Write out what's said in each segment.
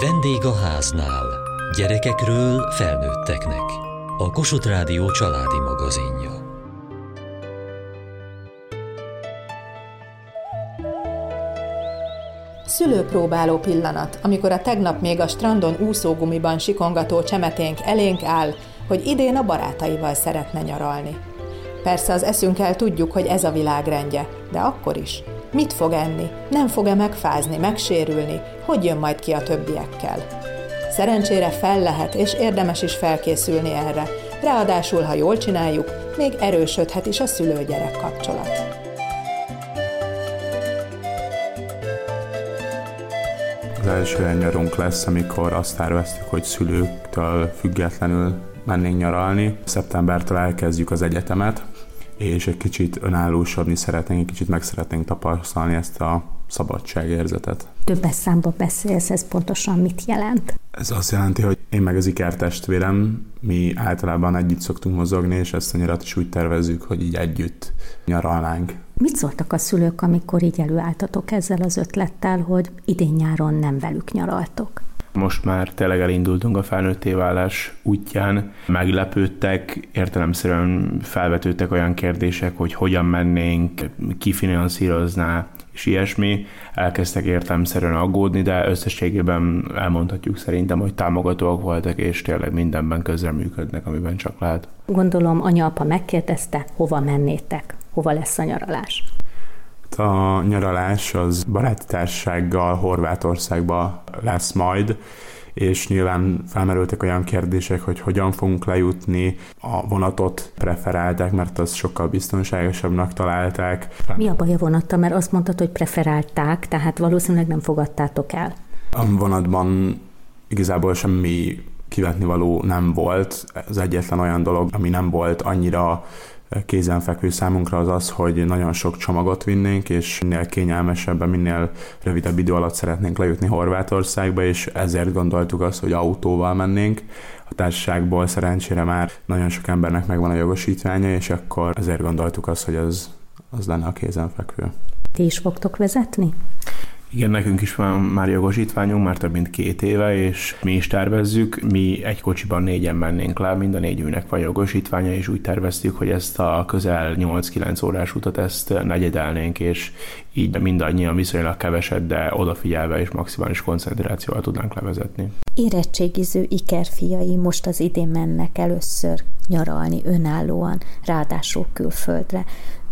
Vendég a háznál. Gyerekekről felnőtteknek. A Kossuth Rádió családi magazinja. Szülőpróbáló pillanat, amikor a tegnap még a strandon úszógumiban sikongató csemeténk elénk áll, hogy idén a barátaival szeretne nyaralni. Persze az eszünkkel tudjuk, hogy ez a világ rendje, de akkor is. Mit fog enni? Nem fog-e megfázni, megsérülni? Hogy jön majd ki a többiekkel? Szerencsére fel lehet, és érdemes is felkészülni erre. Ráadásul, ha jól csináljuk, még erősödhet is a szülő-gyerek kapcsolat. Az első nyarunk lesz, amikor azt terveztük, hogy szülőktől függetlenül mennénk nyaralni. Szeptembertől elkezdjük az egyetemet, és egy kicsit önállósodni szeretnénk, egy kicsit meg szeretnénk tapasztalni ezt a szabadságérzetet. Többes számba beszélsz, ez pontosan mit jelent? Ez azt jelenti, hogy én meg az ikertestvérem, mi általában együtt szoktunk mozogni, és ezt a nyarat is úgy tervezzük, hogy így együtt nyaralnánk. Mit szóltak a szülők, amikor így előálltatok ezzel az ötlettel, hogy idén nyáron nem velük nyaraltok? Most már tényleg elindultunk a felnőtté válás útján, meglepődtek, értelemszerűen felvetődtek olyan kérdések, hogy hogyan mennénk, ki finanszírozná, és ilyesmi. Elkezdtek értelemszerűen aggódni, de összességében elmondhatjuk szerintem, hogy támogatóak voltak, és tényleg mindenben közreműködnek, amiben csak lehet. Gondolom anya-apa megkérdezte, hova mennétek, hova lesz a nyaralás a nyaralás az baráti társasággal Horvátországba lesz majd, és nyilván felmerültek olyan kérdések, hogy hogyan fogunk lejutni, a vonatot preferálták, mert az sokkal biztonságosabbnak találták. Mi a baj a vonattal? Mert azt mondtad, hogy preferálták, tehát valószínűleg nem fogadtátok el. A vonatban igazából semmi kivetni való nem volt. Az egyetlen olyan dolog, ami nem volt annyira kézenfekvő számunkra az az, hogy nagyon sok csomagot vinnénk, és minél kényelmesebben, minél rövidebb idő alatt szeretnénk lejutni Horvátországba, és ezért gondoltuk azt, hogy autóval mennénk. A társaságból szerencsére már nagyon sok embernek megvan a jogosítványa, és akkor ezért gondoltuk azt, hogy az, az lenne a kézenfekvő. Ti is fogtok vezetni? Igen, nekünk is van már jogosítványunk, már több mint két éve, és mi is tervezzük. Mi egy kocsiban négyen mennénk le, mind a négyünknek van jogosítványa, és úgy terveztük, hogy ezt a közel 8-9 órás utat ezt negyedelnénk, és így mindannyian viszonylag keveset, de odafigyelve és maximális koncentrációval tudnánk levezetni. Érettségiző ikerfiai most az idén mennek először nyaralni önállóan, ráadásul külföldre.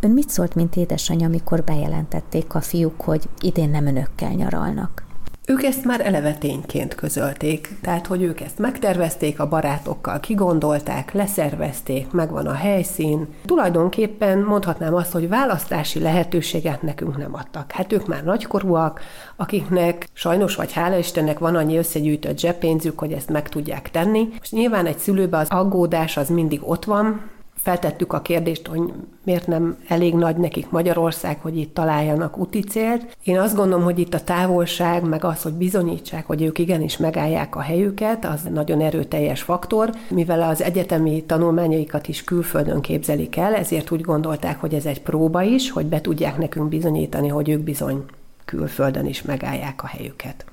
Ön mit szólt, mint édesanyja, amikor bejelentették a fiúk, hogy idén nem önökkel nyaralnak? Ők ezt már eleve tényként közölték, tehát hogy ők ezt megtervezték, a barátokkal kigondolták, leszervezték, megvan a helyszín. Tulajdonképpen mondhatnám azt, hogy választási lehetőséget nekünk nem adtak. Hát ők már nagykorúak, akiknek sajnos vagy hála Istennek van annyi összegyűjtött zseppénzük, hogy ezt meg tudják tenni. Most nyilván egy szülőbe az aggódás az mindig ott van, feltettük a kérdést, hogy miért nem elég nagy nekik Magyarország, hogy itt találjanak úti célt. Én azt gondolom, hogy itt a távolság, meg az, hogy bizonyítsák, hogy ők igenis megállják a helyüket, az nagyon erőteljes faktor. Mivel az egyetemi tanulmányaikat is külföldön képzelik el, ezért úgy gondolták, hogy ez egy próba is, hogy be tudják nekünk bizonyítani, hogy ők bizony külföldön is megállják a helyüket.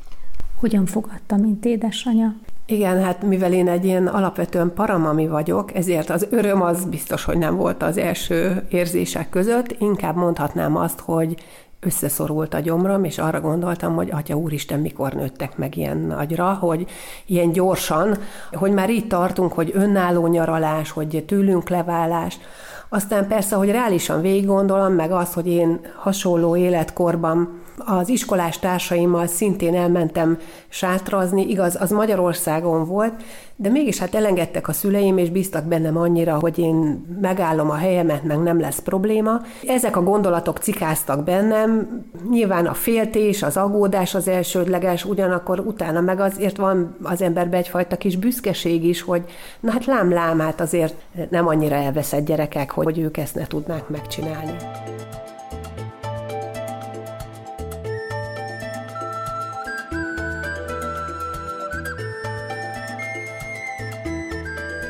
Hogyan fogadta, mint édesanyja? Igen, hát mivel én egy ilyen alapvetően paramami vagyok, ezért az öröm az biztos, hogy nem volt az első érzések között. Inkább mondhatnám azt, hogy összeszorult a gyomrom, és arra gondoltam, hogy Atya Úristen, mikor nőttek meg ilyen nagyra, hogy ilyen gyorsan, hogy már itt tartunk, hogy önálló nyaralás, hogy tőlünk leválás, aztán persze, hogy reálisan végig gondolom, meg az, hogy én hasonló életkorban az iskolás társaimmal szintén elmentem sátrazni, igaz, az Magyarországon volt, de mégis hát elengedtek a szüleim, és bíztak bennem annyira, hogy én megállom a helyemet, meg nem lesz probléma. Ezek a gondolatok cikáztak bennem, nyilván a féltés, az agódás az elsődleges, ugyanakkor utána meg azért van az emberben egyfajta kis büszkeség is, hogy na hát lám, lám, hát azért nem annyira elveszett gyerekek, hogy ők ezt ne tudnák megcsinálni.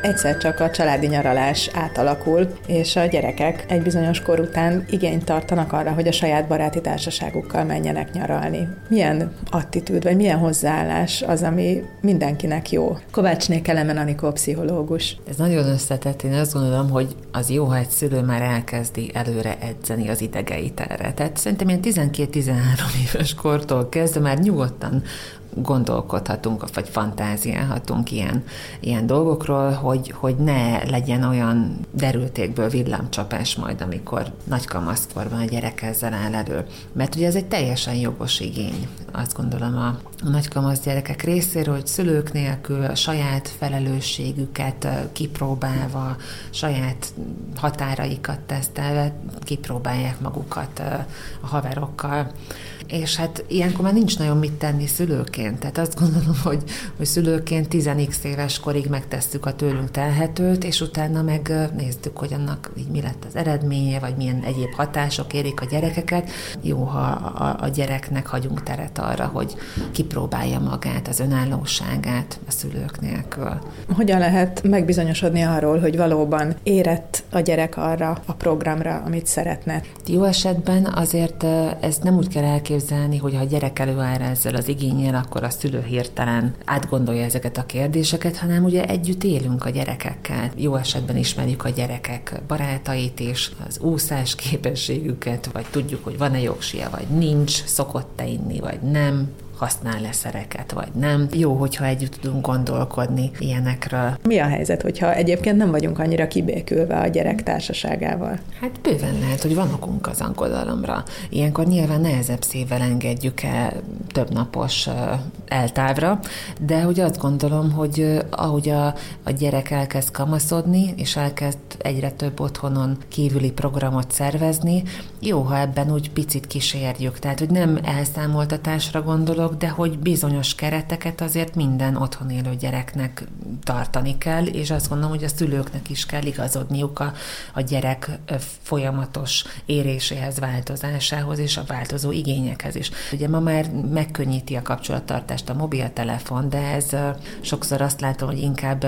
Egyszer csak a családi nyaralás átalakul, és a gyerekek egy bizonyos kor után igényt tartanak arra, hogy a saját baráti társaságukkal menjenek nyaralni. Milyen attitűd, vagy milyen hozzáállás az, ami mindenkinek jó? Kovácsné Kelemen Anikó pszichológus. Ez nagyon összetett. Én azt gondolom, hogy az jó, ha egy szülő már elkezdi előre edzeni az idegeit erre. Tehát szerintem ilyen 12-13 éves kortól kezdve már nyugodtan gondolkodhatunk, vagy fantáziálhatunk ilyen, ilyen dolgokról, hogy, hogy ne legyen olyan derültékből villámcsapás majd, amikor nagy kamaszkorban a gyerek ezzel áll elő. Mert ugye ez egy teljesen jogos igény, azt gondolom a, a nagykamasz gyerekek részéről, hogy szülők nélkül a saját felelősségüket kipróbálva, saját határaikat tesztelve kipróbálják magukat a haverokkal és hát ilyenkor már nincs nagyon mit tenni szülőként. Tehát azt gondolom, hogy, hogy szülőként 10x éves korig megtesszük a tőlünk telhetőt, és utána meg néztük, hogy annak így mi lett az eredménye, vagy milyen egyéb hatások érik a gyerekeket. Jó, ha a, a gyereknek hagyunk teret arra, hogy kipróbálja magát, az önállóságát a szülők nélkül. Hogyan lehet megbizonyosodni arról, hogy valóban érett a gyerek arra a programra, amit szeretne? Jó esetben azért ez nem úgy kell elképzelni, hogy ha a gyerek előáll ezzel az igényel, akkor a szülő hirtelen átgondolja ezeket a kérdéseket, hanem ugye együtt élünk a gyerekekkel. Jó esetben ismerjük a gyerekek barátait és az úszás képességüket, vagy tudjuk, hogy van-e jogsia, vagy nincs, szokott-e inni, vagy nem, használ-e szereket, vagy nem. Jó, hogyha együtt tudunk gondolkodni ilyenekről. Mi a helyzet, hogyha egyébként nem vagyunk annyira kibékülve a gyerek társaságával? Hát bőven lehet, hogy van okunk az angodalomra. Ilyenkor nyilván nehezebb szívvel engedjük el több napos eltávra, de hogy azt gondolom, hogy ahogy a, a gyerek elkezd kamaszodni, és elkezd egyre több otthonon kívüli programot szervezni, jó, ha ebben úgy picit kísérjük. Tehát, hogy nem elszámoltatásra gondolok, dolog, de hogy bizonyos kereteket azért minden otthon élő gyereknek tartani kell, és azt gondolom, hogy a szülőknek is kell igazodniuk a, a gyerek folyamatos éréséhez, változásához és a változó igényekhez is. Ugye ma már megkönnyíti a kapcsolattartást a mobiltelefon, de ez sokszor azt látom, hogy inkább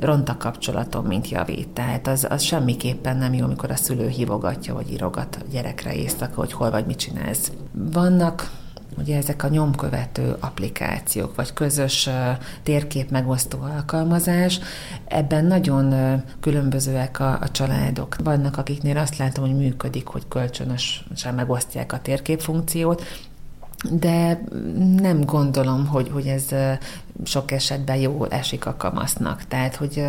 ront a kapcsolatom, mint javít. Tehát az, az semmiképpen nem jó, amikor a szülő hívogatja, vagy írogat a gyerekre éjszaka, hogy hol vagy, mit csinálsz. Vannak ugye ezek a nyomkövető applikációk, vagy közös térkép megosztó alkalmazás, ebben nagyon különbözőek a, a családok. Vannak, akiknél azt látom, hogy működik, hogy kölcsönösen megosztják a térképfunkciót, de nem gondolom, hogy, hogy ez sok esetben jól esik a kamasznak. Tehát, hogy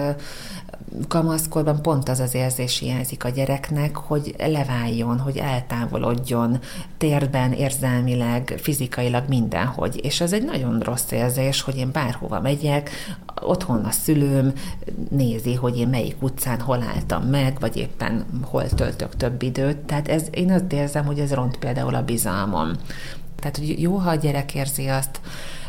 kamaszkorban pont az az érzés hiányzik a gyereknek, hogy leváljon, hogy eltávolodjon térben, érzelmileg, fizikailag mindenhogy. És ez egy nagyon rossz érzés, hogy én bárhova megyek, otthon a szülőm nézi, hogy én melyik utcán hol álltam meg, vagy éppen hol töltök több időt. Tehát ez, én azt érzem, hogy ez ront például a bizalmon. Tehát, hogy jó, ha a gyerek érzi azt,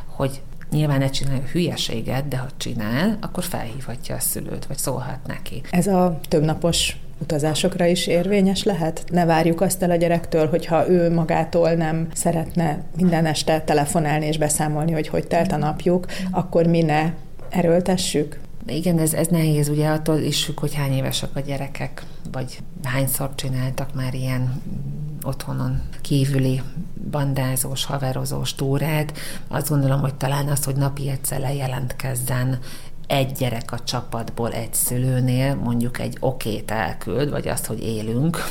hogy Nyilván ne csinálja hülyeséget, de ha csinál, akkor felhívhatja a szülőt, vagy szólhat neki. Ez a többnapos utazásokra is érvényes lehet? Ne várjuk azt el a gyerektől, hogyha ő magától nem szeretne minden este telefonálni és beszámolni, hogy hogy telt a napjuk, akkor mi ne erőltessük? Igen, ez, ez nehéz, ugye attól is függ, hogy hány évesek a gyerekek, vagy hányszor csináltak már ilyen otthonon kívüli bandázós, haverozós túrát. Azt gondolom, hogy talán az, hogy napi egyszer lejelentkezzen egy gyerek a csapatból egy szülőnél mondjuk egy okét elküld, vagy azt, hogy élünk,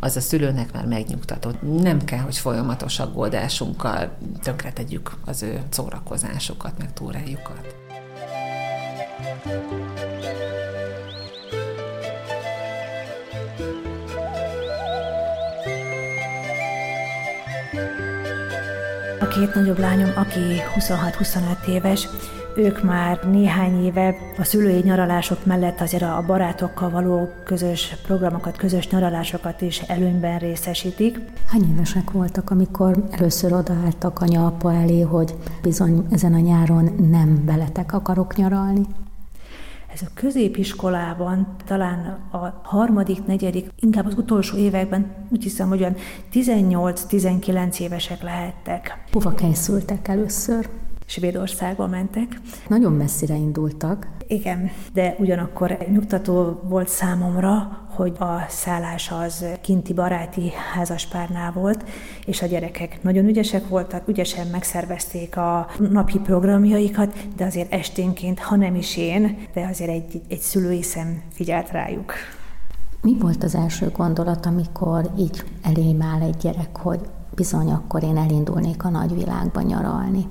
az a szülőnek már megnyugtató. Nem kell, hogy folyamatos aggódásunkkal tönkretegyük az ő szórakozásukat, meg túrájukat. A két nagyobb lányom, aki 26-25 éves, ők már néhány éve a szülői nyaralások mellett azért a barátokkal való közös programokat, közös nyaralásokat is előnyben részesítik. Hány évesek voltak, amikor először odaálltak anya-apa elé, hogy bizony ezen a nyáron nem veletek akarok nyaralni? Ez a középiskolában talán a harmadik, negyedik, inkább az utolsó években úgy hiszem, hogy olyan 18-19 évesek lehettek. Hova készültek először? Svédországba mentek. Nagyon messzire indultak. Igen, de ugyanakkor nyugtató volt számomra, hogy a szállás az kinti baráti házaspárnál volt, és a gyerekek nagyon ügyesek voltak, ügyesen megszervezték a napi programjaikat, de azért esténként, ha nem is én, de azért egy, egy szülői szem figyelt rájuk. Mi volt az első gondolat, amikor így elém áll egy gyerek, hogy bizony akkor én elindulnék a nagyvilágba nyaralni?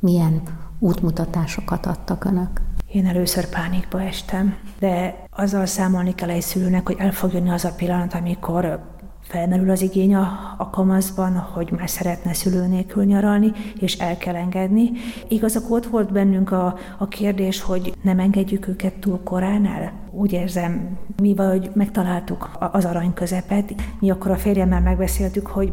Milyen útmutatásokat adtak önök? Én először pánikba estem, de azzal számolni kell egy szülőnek, hogy el fog jönni az a pillanat, amikor felmerül az igény a, a kamaszban, hogy már szeretne szülő nélkül nyaralni, és el kell engedni. Igazak ott volt bennünk a, a kérdés, hogy nem engedjük őket túl korán el. Úgy érzem, mi vagy megtaláltuk az arany közepet. Mi akkor a férjemmel megbeszéltük, hogy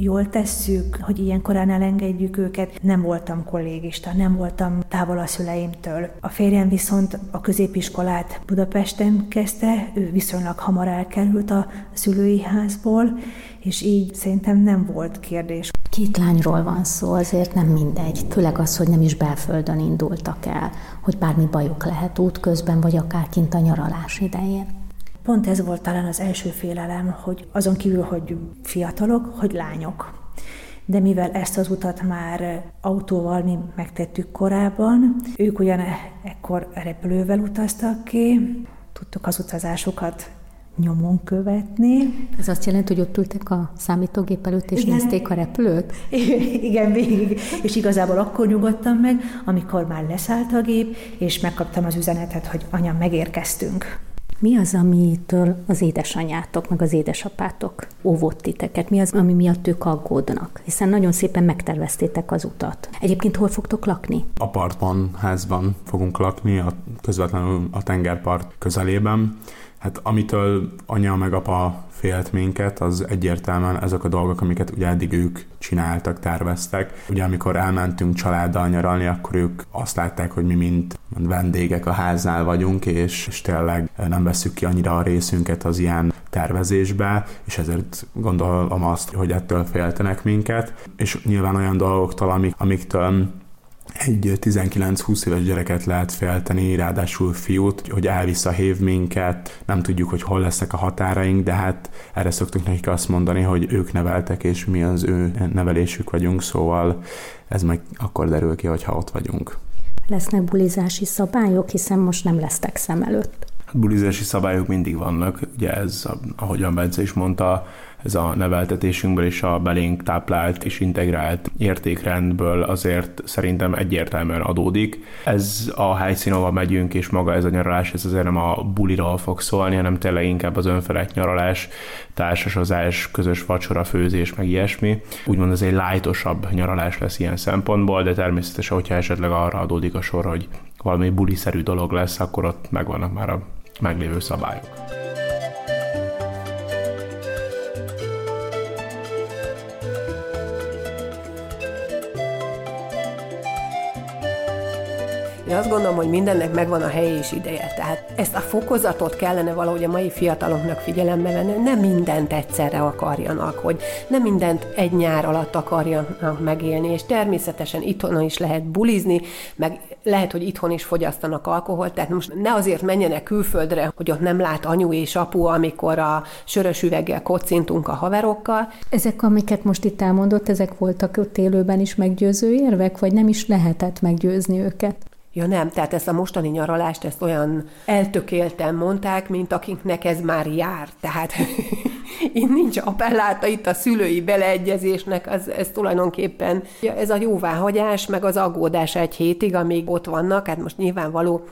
jól tesszük, hogy ilyen korán elengedjük őket. Nem voltam kollégista, nem voltam távol a szüleimtől. A férjem viszont a középiskolát Budapesten kezdte, ő viszonylag hamar elkerült a szülői házból, és így szerintem nem volt kérdés. Két lányról van szó, azért nem mindegy. Főleg az, hogy nem is belföldön indultak el, hogy bármi bajuk lehet útközben, vagy akár kint a nyaralás idején. Pont ez volt talán az első félelem, hogy azon kívül, hogy fiatalok, hogy lányok. De mivel ezt az utat már autóval mi megtettük korábban, ők ugyan ekkor repülővel utaztak ki, tudtuk az utazásokat nyomon követni. Ez azt jelenti, hogy ott ültek a számítógép előtt, és Igen. nézték a repülőt? Igen, végig. És igazából akkor nyugodtam meg, amikor már leszállt a gép, és megkaptam az üzenetet, hogy anya, megérkeztünk. Mi az, amitől az édesanyátok, meg az édesapátok óvott titeket? Mi az, ami miatt ők aggódnak? Hiszen nagyon szépen megterveztétek az utat. Egyébként hol fogtok lakni? Apartban, házban fogunk lakni, a, közvetlenül a tengerpart közelében. Hát amitől anya meg apa félt minket, az egyértelműen ezek a dolgok, amiket ugye eddig ők csináltak, terveztek. Ugye amikor elmentünk családdal nyaralni, akkor ők azt látták, hogy mi mint vendégek a háznál vagyunk, és, és tényleg nem veszük ki annyira a részünket az ilyen tervezésbe, és ezért gondolom azt, hogy ettől féltenek minket, és nyilván olyan dolgoktól, amik, amiktől egy 19-20 éves gyereket lehet felteni, ráadásul fiút, hogy elvisz a hév minket, nem tudjuk, hogy hol lesznek a határaink, de hát erre szoktunk nekik azt mondani, hogy ők neveltek, és mi az ő nevelésük vagyunk, szóval ez meg akkor derül ki, hogyha ott vagyunk. Lesznek bulizási szabályok, hiszen most nem lesztek szem előtt. Hát bulizási szabályok mindig vannak, ugye ez, ahogyan Bence is mondta, ez a neveltetésünkből és a belénk táplált és integrált értékrendből azért szerintem egyértelműen adódik. Ez a helyszín, ahol megyünk, és maga ez a nyaralás, ez azért nem a buliról fog szólni, hanem tényleg inkább az önfelett nyaralás, társasozás, közös vacsora, főzés, meg ilyesmi. Úgymond ez egy lájtosabb nyaralás lesz ilyen szempontból, de természetesen, hogyha esetleg arra adódik a sor, hogy valami buliszerű dolog lesz, akkor ott megvannak már a meglévő szabályok. Én azt gondolom, hogy mindennek megvan a helye és ideje. Tehát ezt a fokozatot kellene valahogy a mai fiataloknak figyelembe venni, nem mindent egyszerre akarjanak, hogy nem mindent egy nyár alatt akarjanak megélni, és természetesen itthon is lehet bulizni, meg lehet, hogy itthon is fogyasztanak alkoholt, tehát most ne azért menjenek külföldre, hogy ott nem lát anyu és apu, amikor a sörös üveggel kocintunk a haverokkal. Ezek, amiket most itt elmondott, ezek voltak ott élőben is meggyőző érvek, vagy nem is lehetett meggyőzni őket? Ja nem, tehát ezt a mostani nyaralást, ezt olyan eltökélten mondták, mint akiknek ez már jár. Tehát itt nincs appelláta, itt a szülői beleegyezésnek, az, ez tulajdonképpen ez a jóváhagyás, meg az aggódás egy hétig, amíg ott vannak, hát most nyilvánvaló,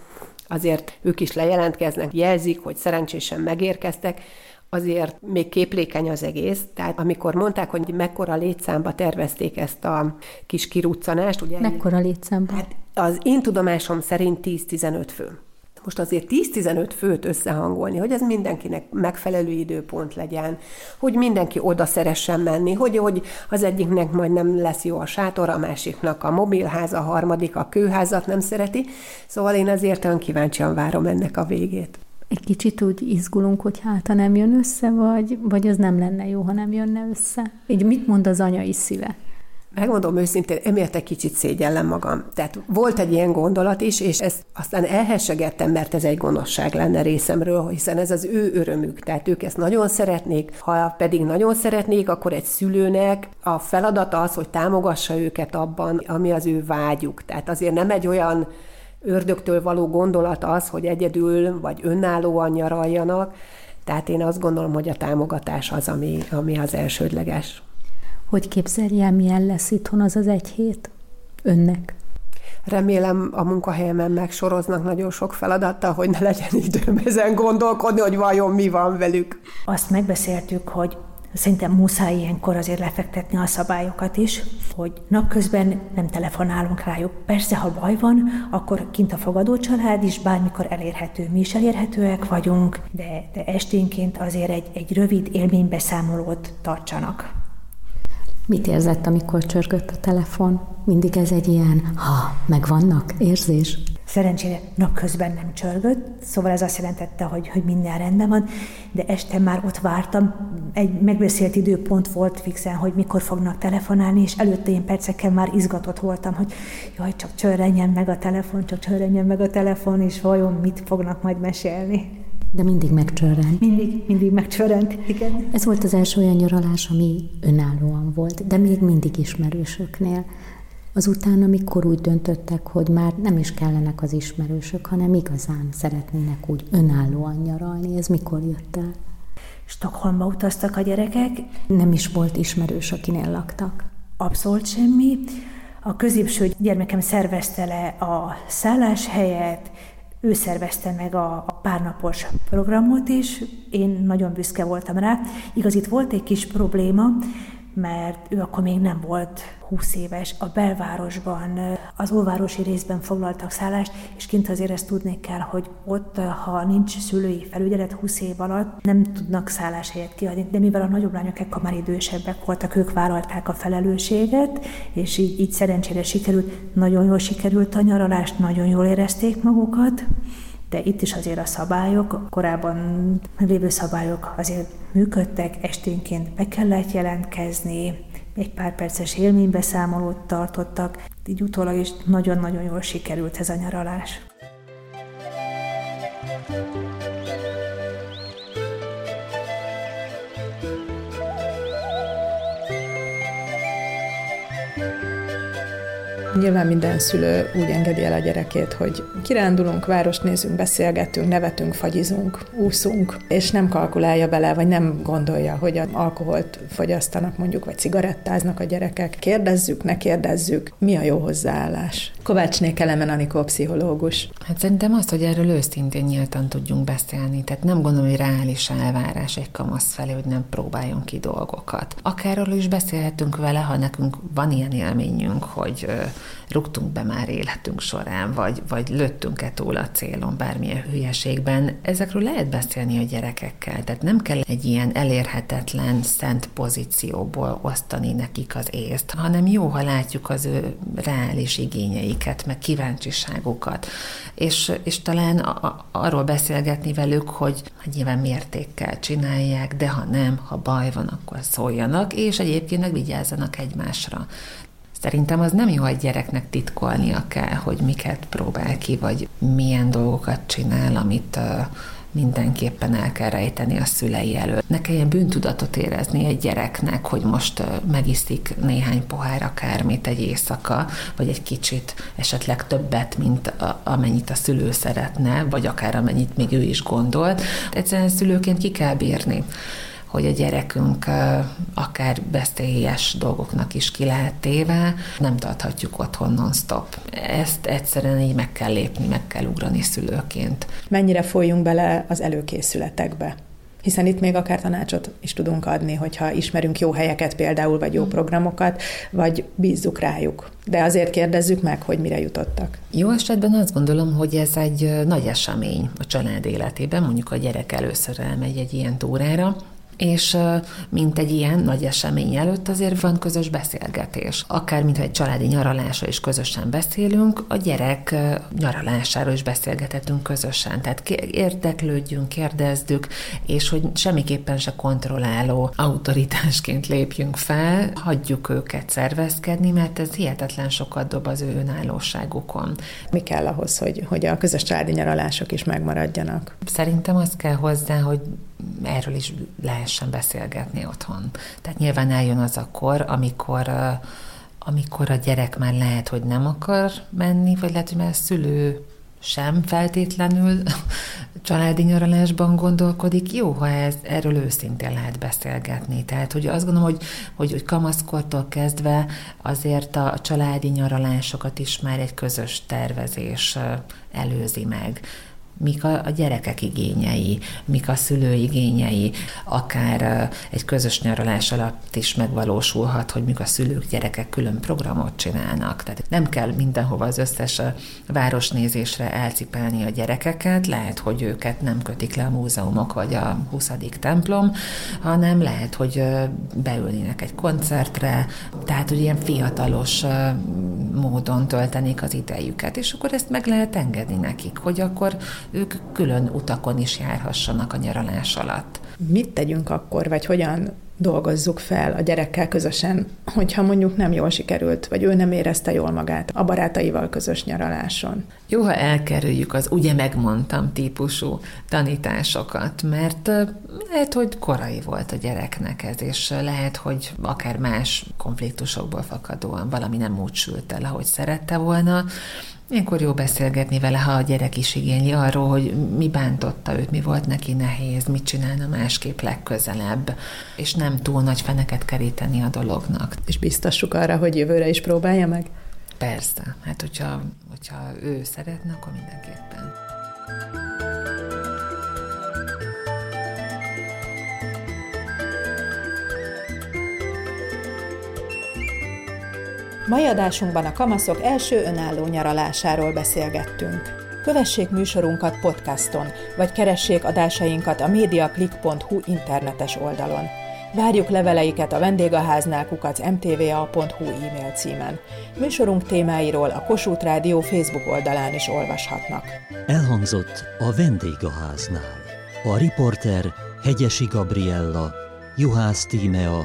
azért ők is lejelentkeznek, jelzik, hogy szerencsésen megérkeztek, azért még képlékeny az egész. Tehát amikor mondták, hogy mekkora létszámba tervezték ezt a kis kiruccanást, ugye? Mekkora létszámba? Hát az én tudomásom szerint 10-15 fő. Most azért 10-15 főt összehangolni, hogy ez mindenkinek megfelelő időpont legyen, hogy mindenki oda szeressen menni, hogy, hogy az egyiknek majd nem lesz jó a sátor, a másiknak a mobilház, a harmadik a kőházat nem szereti. Szóval én azért olyan kíváncsian várom ennek a végét. Egy kicsit úgy izgulunk, hogy hát ha nem jön össze, vagy, vagy az nem lenne jó, ha nem jönne össze. Így mit mond az anyai szíve? Megmondom őszintén, emiatt egy kicsit szégyellem magam. Tehát volt egy ilyen gondolat is, és ezt aztán elhessegettem, mert ez egy gonoszság lenne részemről, hiszen ez az ő örömük. Tehát ők ezt nagyon szeretnék, ha pedig nagyon szeretnék, akkor egy szülőnek a feladata az, hogy támogassa őket abban, ami az ő vágyuk. Tehát azért nem egy olyan ördögtől való gondolat az, hogy egyedül vagy önállóan nyaraljanak, tehát én azt gondolom, hogy a támogatás az, ami, ami az elsődleges. Hogy képzelje el, milyen lesz itthon az az egy hét önnek? Remélem a munkahelyemen megsoroznak nagyon sok feladattal, hogy ne legyen időm ezen gondolkodni, hogy vajon mi van velük. Azt megbeszéltük, hogy Szerintem muszáj ilyenkor azért lefektetni a szabályokat is, hogy napközben nem telefonálunk rájuk. Persze, ha baj van, akkor kint a fogadó család is bármikor elérhető. Mi is elérhetőek vagyunk, de, de esténként azért egy, egy rövid élménybeszámolót tartsanak. Mit érzett, amikor csörgött a telefon? Mindig ez egy ilyen, ha, megvannak érzés? Szerencsére napközben nem csörgött, szóval ez azt jelentette, hogy, hogy minden rendben van, de este már ott vártam, egy megbeszélt időpont volt fixen, hogy mikor fognak telefonálni, és előtte én percekkel már izgatott voltam, hogy jaj, csak csörrenjen meg a telefon, csak csörrenjen meg a telefon, és vajon mit fognak majd mesélni. De mindig megcsörrent. Mindig, mindig megcsörrent, igen. Ez volt az első olyan nyaralás, ami önállóan volt, de még mindig ismerősöknél. Azután, amikor úgy döntöttek, hogy már nem is kellenek az ismerősök, hanem igazán szeretnének úgy önállóan nyaralni, ez mikor jött el? Stockholmba utaztak a gyerekek. Nem is volt ismerős, akinél laktak. Abszolút semmi. A középső gyermekem szervezte le a szálláshelyet, ő szervezte meg a, a párnapos programot is, én nagyon büszke voltam rá. Igaz, itt volt egy kis probléma, mert ő akkor még nem volt 20 éves. A belvárosban, az óvárosi részben foglaltak szállást, és kint azért ezt tudni kell, hogy ott, ha nincs szülői felügyelet 20 év alatt, nem tudnak szálláshelyet kiadni. De mivel a nagyobb lányok ekkor már idősebbek voltak, ők vállalták a felelősséget, és így, így szerencsére sikerült, nagyon jól sikerült a nyaralást, nagyon jól érezték magukat de itt is azért a szabályok, korábban lévő szabályok azért működtek, esténként be kellett jelentkezni, egy pár perces élménybeszámolót tartottak, így utólag is nagyon-nagyon jól sikerült ez a nyaralás. Nyilván minden szülő úgy engedi el a gyerekét, hogy kirándulunk, várost nézünk, beszélgetünk, nevetünk, fagyizunk, úszunk, és nem kalkulálja bele, vagy nem gondolja, hogy alkoholt fogyasztanak mondjuk, vagy cigarettáznak a gyerekek. Kérdezzük, ne kérdezzük, mi a jó hozzáállás. Kovácsné Kelemen Anikó pszichológus. Hát szerintem azt, hogy erről őszintén nyíltan tudjunk beszélni. Tehát nem gondolom, hogy reális elvárás egy kamasz felé, hogy nem próbáljon ki dolgokat. Akár is beszélhetünk vele, ha nekünk van ilyen élményünk, hogy rúgtunk be már életünk során, vagy, vagy lőttünk-e túl a célon bármilyen hülyeségben. Ezekről lehet beszélni a gyerekekkel, tehát nem kell egy ilyen elérhetetlen, szent pozícióból osztani nekik az észt, hanem jó, ha látjuk az ő reális igényeiket, meg kíváncsiságukat, és, és talán a, a, arról beszélgetni velük, hogy, hogy nyilván mértékkel csinálják, de ha nem, ha baj van, akkor szóljanak, és egyébként meg vigyázzanak egymásra. Szerintem az nem jó egy gyereknek titkolnia kell, hogy miket próbál ki, vagy milyen dolgokat csinál, amit mindenképpen el kell rejteni a szülei előtt. Ne kelljen bűntudatot érezni egy gyereknek, hogy most megiszik néhány pohár akármit egy éjszaka, vagy egy kicsit, esetleg többet, mint a, amennyit a szülő szeretne, vagy akár amennyit még ő is gondolt. Egyszerűen szülőként ki kell bírni hogy a gyerekünk akár veszélyes dolgoknak is ki lehet téve, nem tarthatjuk otthon non-stop. Ezt egyszerűen így meg kell lépni, meg kell ugrani szülőként. Mennyire folyjunk bele az előkészületekbe? hiszen itt még akár tanácsot is tudunk adni, hogyha ismerünk jó helyeket például, vagy jó mm. programokat, vagy bízzuk rájuk. De azért kérdezzük meg, hogy mire jutottak. Jó esetben azt gondolom, hogy ez egy nagy esemény a család életében, mondjuk a gyerek először elmegy egy ilyen túrára, és mint egy ilyen nagy esemény előtt azért van közös beszélgetés. Akár mintha egy családi nyaralásra is közösen beszélünk, a gyerek nyaralásáról is beszélgethetünk közösen. Tehát érdeklődjünk, kérdezzük, és hogy semmiképpen se kontrolláló autoritásként lépjünk fel, hagyjuk őket szervezkedni, mert ez hihetetlen sokat dob az ő önállóságukon. Mi kell ahhoz, hogy, hogy a közös családi nyaralások is megmaradjanak? Szerintem az kell hozzá, hogy erről is lehessen beszélgetni otthon. Tehát nyilván eljön az akkor, amikor amikor a gyerek már lehet, hogy nem akar menni, vagy lehet, hogy már a szülő sem feltétlenül családi nyaralásban gondolkodik, jó, ha ez, erről őszintén lehet beszélgetni. Tehát, hogy azt gondolom, hogy, hogy, hogy kamaszkortól kezdve azért a családi nyaralásokat is már egy közös tervezés előzi meg mik a, gyerekek igényei, mik a szülő igényei, akár egy közös nyaralás alatt is megvalósulhat, hogy mik a szülők, gyerekek külön programot csinálnak. Tehát nem kell mindenhova az összes városnézésre elcipelni a gyerekeket, lehet, hogy őket nem kötik le a múzeumok vagy a 20. templom, hanem lehet, hogy beülnének egy koncertre, tehát, hogy ilyen fiatalos módon töltenék az idejüket, és akkor ezt meg lehet engedni nekik, hogy akkor ők külön utakon is járhassanak a nyaralás alatt. Mit tegyünk akkor, vagy hogyan dolgozzuk fel a gyerekkel közösen, hogyha mondjuk nem jól sikerült, vagy ő nem érezte jól magát a barátaival közös nyaraláson. Jó, ha elkerüljük az ugye megmondtam típusú tanításokat, mert lehet, hogy korai volt a gyereknek ez, és lehet, hogy akár más konfliktusokból fakadóan valami nem úgy sült el, ahogy szerette volna, Ilyenkor jó beszélgetni vele, ha a gyerek is igényli arról, hogy mi bántotta őt, mi volt neki nehéz, mit csinálna másképp legközelebb, és nem túl nagy feneket keríteni a dolognak. És biztassuk arra, hogy jövőre is próbálja meg? Persze, hát hogyha, hogyha ő szeretne, akkor mindenképpen. Mai adásunkban a kamaszok első önálló nyaralásáról beszélgettünk. Kövessék műsorunkat podcaston, vagy keressék adásainkat a mediaclick.hu internetes oldalon. Várjuk leveleiket a vendégháznál kukac mtva.hu e-mail címen. Műsorunk témáiról a Kossuth Rádió Facebook oldalán is olvashatnak. Elhangzott a vendégháznál. A riporter Hegyesi Gabriella, Juhász Tímea,